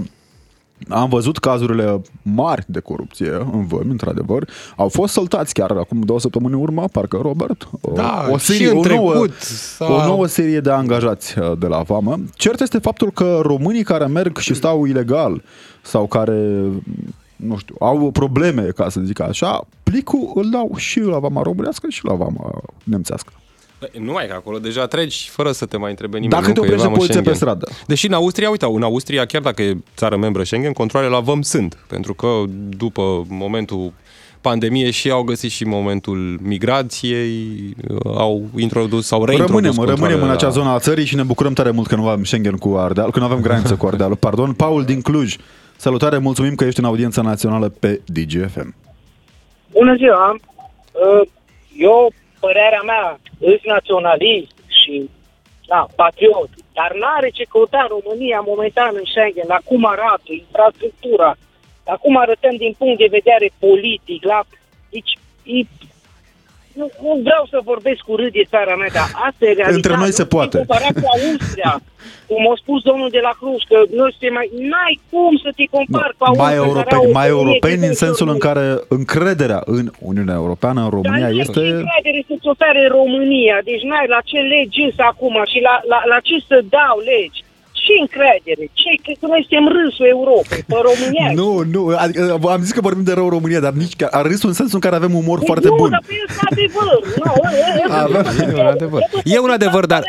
S2: am văzut cazurile mari de corupție în vămi, într-adevăr. Au fost săltați chiar acum două săptămâni în urmă, parcă Robert. O,
S3: Da,
S2: o,
S3: și
S2: serie,
S3: în
S2: o, nouă,
S3: trecut s-a-
S2: o nouă serie de angajați uh, de la vamă. Cert este faptul că românii care merg și stau ilegal sau care nu știu, au probleme, ca să zic așa, plicul îl dau și la vama românească și la vama nemțească.
S3: Păi, Nu mai că acolo deja treci fără să te mai întrebe nimeni.
S2: Dacă
S3: nu
S2: te
S3: că e
S2: oprește
S3: vamă
S2: poliția pe
S3: Schengen.
S2: stradă.
S3: Deși în Austria, uite, în Austria, chiar dacă e țară membră Schengen, controle la văm sunt. Pentru că după momentul pandemie și au găsit și momentul migrației, au introdus sau reintrodus
S2: Rămânem,
S3: controalele
S2: rămânem în
S3: la-
S2: acea zonă a țării și ne bucurăm tare mult că nu avem Schengen cu Ardeal, că nu avem graniță cu Ardeal. Pardon, Paul din Cluj. Salutare, mulțumim că ești în audiența națională pe DGFM.
S7: Bună ziua! Uh, Eu, părerea mea, îs naționalist și da, patriot, dar n-are ce căuta România momentan în Schengen, la cum arată infrastructura, la cum arătăm din punct de vedere politic, la... Deci, e... nu, nu vreau să vorbesc cu râd de țara mea, dar asta e realitatea.
S2: Între noi se
S7: Nu
S2: poate.
S7: te compara cu Austria, cum a spus domnul de la Cluj, că noi suntem mai... N-ai cum să te compari cu Austria.
S2: Mai
S7: care
S2: europeni,
S7: au o
S2: mai
S7: economie
S2: europeni în
S7: cât
S2: sensul în
S7: România.
S2: care încrederea în Uniunea Europeană, în România,
S7: Dar
S2: este...
S7: ce încredere să-ți ofere România? Deci n-ai la ce legi îs acum și la, la, la ce să dau legi? Ce încredere? Ce, cred că noi suntem râsul Europei, pe România.
S2: Nu, nu, adică, am zis că vorbim de rău România, dar nici chiar, a râsul în sensul în care avem umor foarte
S7: nu,
S2: bun.
S7: dar pe este adevăr. Nu,
S2: Avem-
S3: E un adevăr. E un adevăr, dar,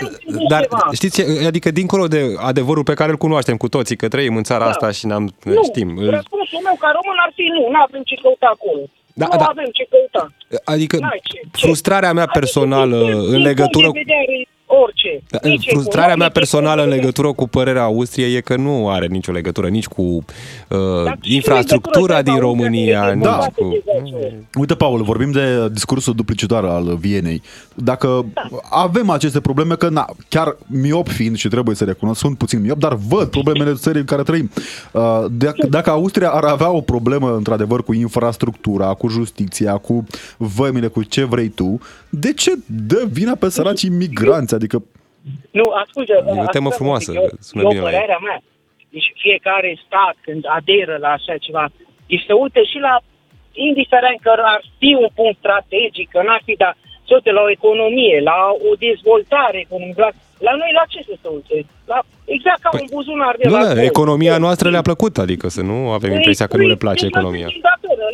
S3: dar știți, ce? adică dincolo de adevărul pe care îl cunoaștem cu toții, că trăim în țara
S7: Da.
S3: asta și n-am,
S7: nu,
S3: știm.
S7: răspunsul meu ca român ar fi nu, nu avem ce căuta acolo.
S3: Da,
S7: nu
S3: da.
S7: avem ce căuta.
S3: Adică
S7: N-ai ce, ce?
S3: frustrarea mea
S7: Adică,
S3: personală
S7: din- din
S3: în legătură
S7: punct de vedere, orice.
S3: Da,
S7: Nici
S3: Frustrarea mea
S7: economic,
S3: personală în
S7: nici
S3: legătură cu părerea Austriei e că nu are nicio legătură nici cu uh,
S7: Dar ce
S3: infrastructura
S7: legătură
S3: din
S7: cu
S3: România,
S7: Austria?
S3: nici
S7: Da.
S3: cu...
S2: Uite, Paul, vorbim de discursul duplicitar al Vienei. Dacă avem aceste probleme, că na, chiar miop fiind și trebuie să recunosc, sunt puțin miop, dar văd problemele țării în care trăim. Uh, de- Dacă Austria ar avea o problemă, într-adevăr, cu infrastructura, cu justiția, cu vămile, cu ce vrei tu, de ce dă vina pe săracii migranți? Adică
S7: Nu, ascultă.
S3: E o
S7: ascultă
S3: temă
S7: un
S3: frumoasă,
S7: pic, Eu,
S3: sună
S7: eu
S3: bine la ea.
S7: părerea mea. Deci fiecare stat când aderă la așa ceva, deci se uită și la, indiferent că ar fi un punct strategic, că n-ar fi, dar se uită la o economie, la o dezvoltare economică. La, la noi la ce să se uite? La, exact ca un buzunar de
S3: Păi, Nu,
S7: la
S3: da,
S7: gol.
S3: economia noastră le-a plăcut, adică să nu avem
S7: Păi,
S3: impresia că nu le
S7: păi,
S3: place
S7: deci
S3: economia.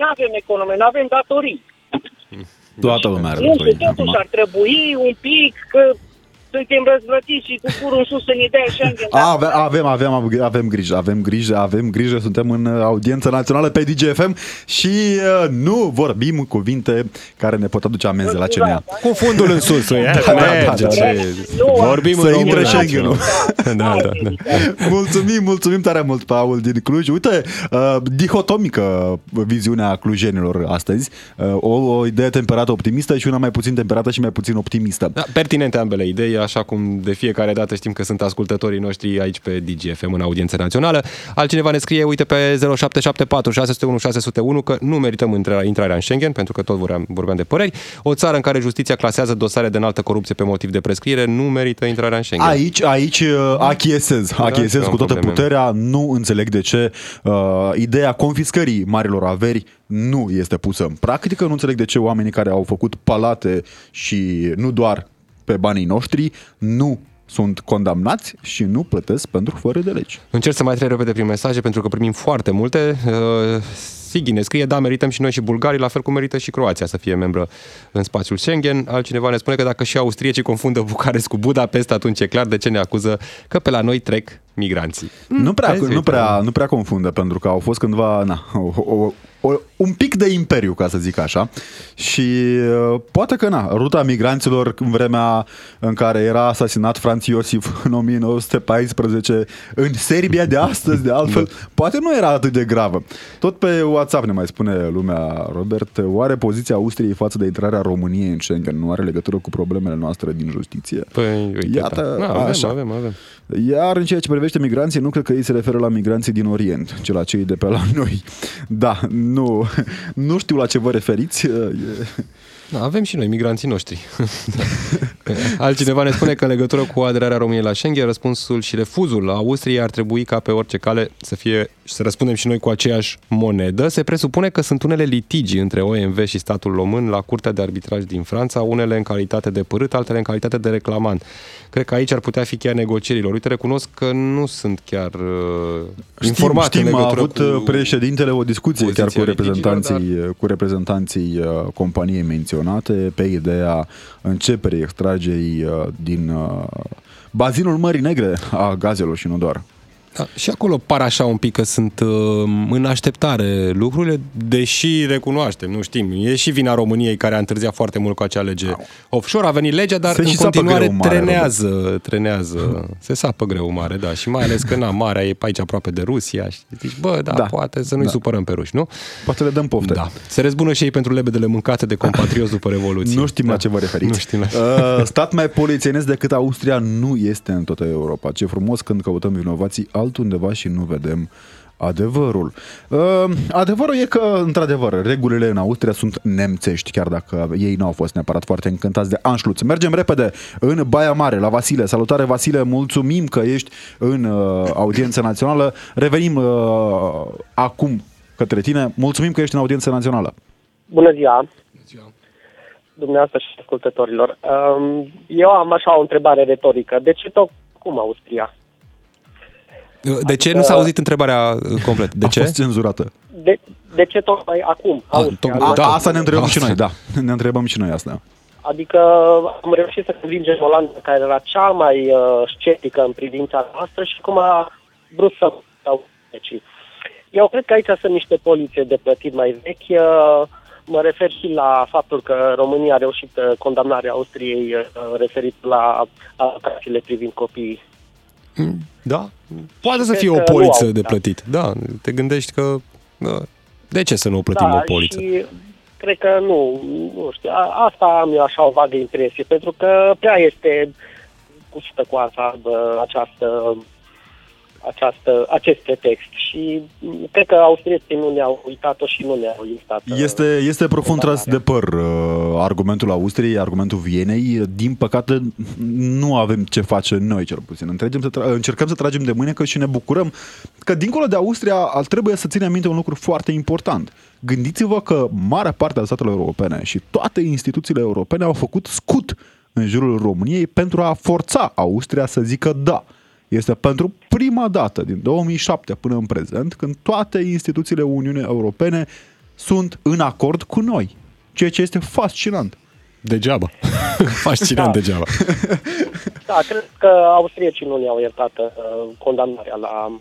S7: Nu avem economie, nu avem datorii.
S2: toată lumea are
S7: Nu știu,
S2: datorii
S7: totuși
S2: acum.
S7: ar trebui un pic că suntem răzvrătiți și cu curul în sus să ne dea Schengen.
S2: A, Avem, avem, avem, avem grijă, avem grijă, avem grijă, suntem în uh, audiență națională pe DGFM și uh, nu vorbim cuvinte care ne pot aduce amenzi la CNA.
S3: Cu fundul în sus, e,
S2: Da, da,
S3: merge,
S2: da, da.
S3: ce...
S7: Nu,
S3: Vorbim
S2: să
S3: în
S2: intre
S3: română.
S2: Schengen-ul.
S3: Da, da, da.
S2: Mulțumim, mulțumim tare mult, Paul, din Cluj. Uite, uh, dihotomică viziunea clujenilor astăzi. Uh, o, o idee temperată optimistă și una mai puțin temperată și mai puțin optimistă.
S3: Da, pertinente ambele idei, așa cum de fiecare dată știm că sunt ascultătorii noștri aici pe DGFM în audiență națională. Altcineva ne scrie, uite, pe 0774 601 601 că nu merităm intra- intrarea în Schengen, pentru că tot vorbeam, vorbeam de păreri. O țară în care justiția clasează dosare de înaltă corupție pe motiv de prescriere nu merită intrarea în Schengen.
S2: Aici, aici uh, achiesez, achiesez
S3: am
S2: cu toată
S3: probleme.
S2: puterea, nu înțeleg de ce uh, ideea confiscării marilor averi nu este pusă în practică, nu înțeleg de ce oamenii care au făcut palate și nu doar pe banii noștri, nu sunt condamnați și nu plătesc pentru fără de legi.
S3: Încerc să mai trec repede prin mesaje pentru că primim foarte multe. Uh, Sighi ne scrie, da, merităm și noi și bulgarii, la fel cum merită și Croația să fie membră în spațiul Schengen. Altcineva ne spune că dacă și austriecii confundă Bucarest cu Budapest, atunci e clar de ce ne acuză că pe la noi trec migranții.
S2: Nu prea,
S3: Vezi,
S2: nu,
S3: uite,
S2: prea, nu prea confundă, pentru că au fost cândva na, o, o, o, un pic de imperiu, ca să zic așa. Și uh, poate că, na, ruta migranților în vremea în care era asasinat Franz Iosif în 1914 în Serbia de astăzi, de altfel, poate nu era atât de gravă. Tot pe WhatsApp ne mai spune lumea, Robert, oare poziția Austriei față de intrarea României în Schengen nu are legătură cu problemele noastre din justiție?
S3: Păi, uite,
S2: Iată,
S3: da. avem,
S2: așa.
S3: avem, avem.
S2: Iar în ceea ce privește migranții, nu cred că ei se referă la migranții din Orient, ci la cei de pe la noi. Da, nu, nu știu la ce vă referiți. E-
S3: Da, avem și noi migranții noștri. Altcineva ne spune că în legătură cu aderarea României la Schengen, răspunsul și refuzul Austriei ar trebui ca pe orice cale să fie să răspundem și noi cu aceeași monedă. Se presupune că sunt unele litigi între OMV și statul român la Curtea de Arbitraj din Franța, unele în calitate de părât, altele în calitate de reclamant. Cred că aici ar putea fi chiar negocierilor. Uite, recunosc că nu sunt chiar uh, informat
S2: știm,
S3: în
S2: știm, a
S3: legătură
S2: avut
S3: cu...
S2: uh, președintele o discuție chiar cu
S3: poziția
S2: reprezentanții, cu reprezentanții uh, companiei menționate pe ideea începerii extragerii uh, din uh, bazinul Mării Negre a gazelor și nu doar.
S3: Da, și acolo par așa un pic că sunt uh, în așteptare lucrurile, deși recunoaștem, nu știm, e și vina României care a întârziat foarte mult cu acea lege offshore, a venit legea, dar
S2: Se
S3: în
S2: și sapă
S3: continuare
S2: greu mare,
S3: trenează, trenează, se sapă greu mare, da, și mai ales că na, marea e pe aici aproape de Rusia și zici, bă, da,
S2: Da.
S3: poate să nu-i
S2: Da.
S3: supărăm pe ruși, nu?
S2: Poate le dăm pofte.
S3: Da. Se răzbună și ei pentru lebedele mâncate de compatrioți după Revoluție.
S2: Nu știm
S3: da.
S2: la ce vă referiți.
S3: Nu știm la
S2: Uh, Stat mai polițienesc decât Austria nu este în toată Europa. Ce frumos când căutăm vinovații altundeva și nu vedem adevărul. Uh, adevărul e că, într-adevăr, regulile în Austria sunt nemțești, chiar dacă ei nu au fost neapărat foarte încântați de Anschluss. Mergem repede în Baia Mare, la Vasile. Salutare, Vasile, mulțumim că ești în uh, audiență națională. Revenim uh, acum către tine. Mulțumim că ești în audiență națională.
S7: Bună ziua! Dumneavoastră și ascultătorilor. Um, Eu am așa o întrebare retorică. De ce tot cum Austria?
S3: De ce nu s-a auzit întrebarea uh, complet? De
S2: a
S3: ce?
S2: fost cenzurată.
S7: De, de ce tocmai acum Austria?
S3: tocmai-
S2: A,
S3: Da.
S2: da, asta ne întrebăm
S3: Asta.
S2: și noi, da. Ne întrebăm și noi asta.
S7: Adică am reușit să convingem Olanda, care era cea mai uh, sceptică în privința noastră și cum a vrut să sau deci. Eu cred că aici sunt niște poliție de plătit mai vechi. Uh, mă refer și la faptul că România a reușit uh, condamnarea Austriei uh, referit la alocațiile privind copiii.
S3: Da? Poate să
S7: cred
S3: fie o
S7: că nu
S3: poliță
S7: au,
S3: de
S7: da.
S3: plătit. Da, te gândești că... da, De ce să nu o plătim
S7: da,
S3: o poliță?
S7: și cred că nu, nu știu, a, asta am eu așa o vagă impresie, pentru că prea este cuțită cu asta bă, această, această, acest pretext și m, cred că austriecii nu ne-au uitat-o și nu ne-au uitat.
S2: Este, este profund tras de păr uh, argumentul Austriei, argumentul Vienei. Din păcate, nu avem ce face noi, cel puțin. Înțelegem să tra- încercăm să tragem de mâine că și ne bucurăm că, dincolo de Austria, ar trebui să ținem minte un lucru foarte important. Gândiți-vă că marea parte a statelor europene și toate instituțiile europene au făcut scut în jurul României pentru a forța Austria să zică da. Este pentru prima dată din 2007 până în prezent când toate instituțiile Uniunii Europene sunt în acord cu noi. Ceea ce este fascinant.
S3: Degeaba. Fascinant
S7: Da.
S3: degeaba.
S7: Da, cred că austriecii nu ne-au iertat uh, condamnarea la...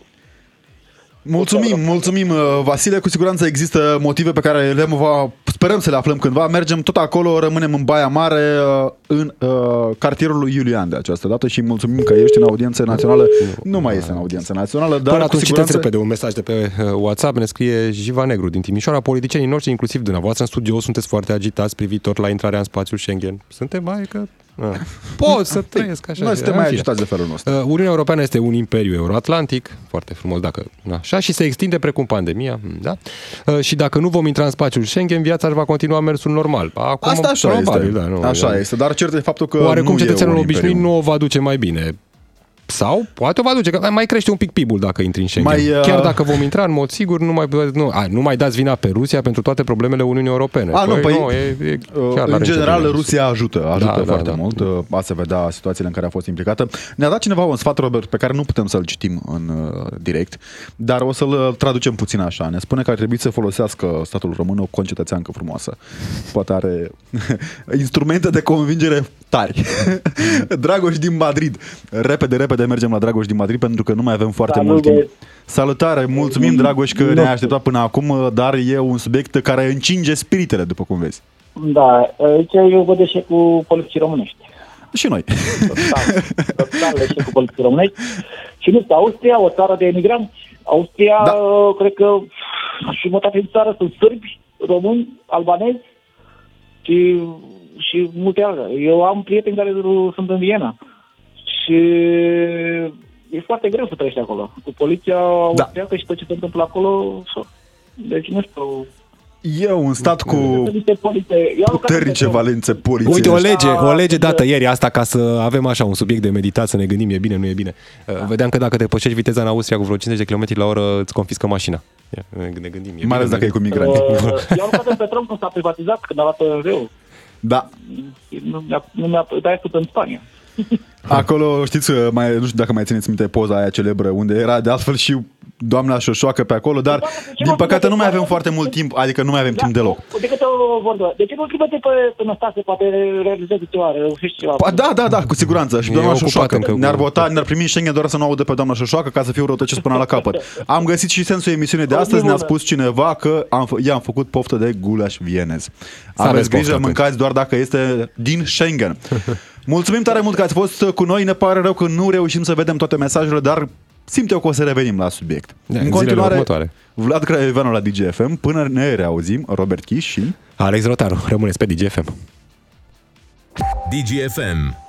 S2: Mulțumim, mulțumim, uh, Vasile. Cu siguranță există motive pe care le va, sperăm să le aflăm cândva. Mergem tot acolo, rămânem în Baia Mare, uh, în uh, cartierul lui Iulian de această dată și mulțumim că ești în audiență națională. Nu mai este în audiență națională, dar
S3: Până
S2: cu
S3: atunci citesc
S2: siguranță...
S3: repede un mesaj de pe uh, WhatsApp, ne scrie Jiva Negru din Timișoara. Politicienii noștri, inclusiv dumneavoastră în studio, sunteți foarte agitați privitor la intrarea în spațiul Schengen. Suntem mai că... Ah. Pot să trăiesc așa.
S2: Noi suntem
S3: În
S2: mai
S3: fine.
S2: agitați de felul nostru.
S3: Uh, Uniunea Europeană este un imperiu euroatlantic, foarte frumos dacă așa, și se extinde precum pandemia, da? Uh, Și dacă nu vom intra în spațiul Schengen, viața își va continua mersul normal. Acum,
S2: Asta așa
S3: probabil,
S2: este.
S3: Da, nu,
S2: așa
S3: e-
S2: este, dar cert e faptul că
S3: Oarecum
S2: nu e
S3: cetățeanul
S2: un
S3: obișnuit
S2: imperiu.
S3: nu o va duce mai bine. Sau poate o va duce, că mai crește un pic PIB-ul dacă intri în Schengen.
S2: Mai, uh,
S3: Chiar dacă vom intra, în mod sigur, nu mai, nu, a, nu mai dați vina pe Rusia pentru toate problemele Uniunii Europene.
S2: A, nu, păi,
S3: nu, e, e,
S2: Uh,
S3: chiar
S2: în
S3: n-are
S2: general,
S3: nicio problemă.
S2: Rusia ajută, ajută
S3: Da, da,
S2: foarte
S3: da.
S2: mult. Uh, A se vedea situațiile în care a fost implicată. Ne-a dat cineva un sfat, Robert, pe care nu putem să-l citim în uh, direct, dar o să-l uh, traducem puțin așa. Ne spune că ar trebui să folosească statul român o concetățeancă frumoasă. Poate are instrumente de convingere tari. Dragoș din Madrid. Repede, repede mergem la Dragoș din Madrid pentru că nu mai avem foarte
S8: Salut,
S2: mult timp.
S8: băieți.
S2: Salutare, mulțumim Dragoș că
S8: Nu
S2: ne-ai
S8: știu.
S2: așteptat până acum, uh, dar e un subiect care încinge spiritele, după cum vezi.
S8: Da, aici eu văd și cu poliții românești.
S2: Și noi.
S8: Total, total și cu poliții românești. Și nu știu, Austria, o țară de emigranți. Austria,
S2: Da.
S8: da. cred că jumătate din țară sunt sârbi, români, albanezi și, și multe altele. Eu am prieteni care sunt în Viena și e foarte greu să trăiești acolo. Cu poliția austriacă și tot ce se întâmplă acolo, deci nu știu,
S2: E un stat cu
S8: sunt niște polițe. Eu am lucrat
S2: puternice
S8: într-o-
S2: valențe poliției.
S3: Uite, o lege, o lege
S8: Da,
S3: dată
S8: da.
S3: ieri asta ca să avem așa un subiect de meditat, să ne gândim, e bine, nu e bine. Uh, Vedeam că dacă depășești viteza în Austria cu vreo 50 de km la oră, îți confiscă mașina. Ia, Ne ne gândim, e
S2: Mai ales
S3: bine,
S2: dacă e
S3: nu
S2: cu migranți.
S8: Uh, eu am lucrat în Petrom când s-a privatizat, când a luat OMV-ul.
S2: Da.
S8: Nu mi-a, nu mi-a, dar e în Spania.
S2: Acolo, știți, mai, nu știu dacă mai țineți minte poza aia celebră, unde era de altfel și doamna Șoșoacă pe acolo, dar din păcate nu mai avem foarte mult timp, adică nu mai avem timp deloc.
S8: De câte o vorbă. De ce nu trimite pe, pe Năstase, poate realizeze ceva, reușești ceva.
S2: Pa, da, da, da, cu siguranță. Și
S3: E
S2: doamna
S3: ocupat
S2: Șoșoacă
S3: încă cu-
S2: ne-ar vota, ne-ar primi în Schengen doar să nu audă pe doamna Șoșoacă ca să fiu răutăcios până la capăt. Am găsit și sensul emisiunii de astăzi, ne-a spus cineva că am, fă- i-am făcut poftă de gulaș vienez.
S3: aveți
S2: Aveți grijă,
S3: poftă atunci.
S2: mâncați doar dacă este din Schengen. Mulțumim tare mult că ați fost cu noi, ne pare rău că nu reușim să vedem toate mesajele, dar simt eu că o să revenim la subiect.
S3: Da, în zilele următoare.
S2: Vlad Craioveanu la DGFM, până ne reauzim, Robert Chiș și...
S3: Alex Rotaru, rămâneți pe DGFM.
S1: DGFM.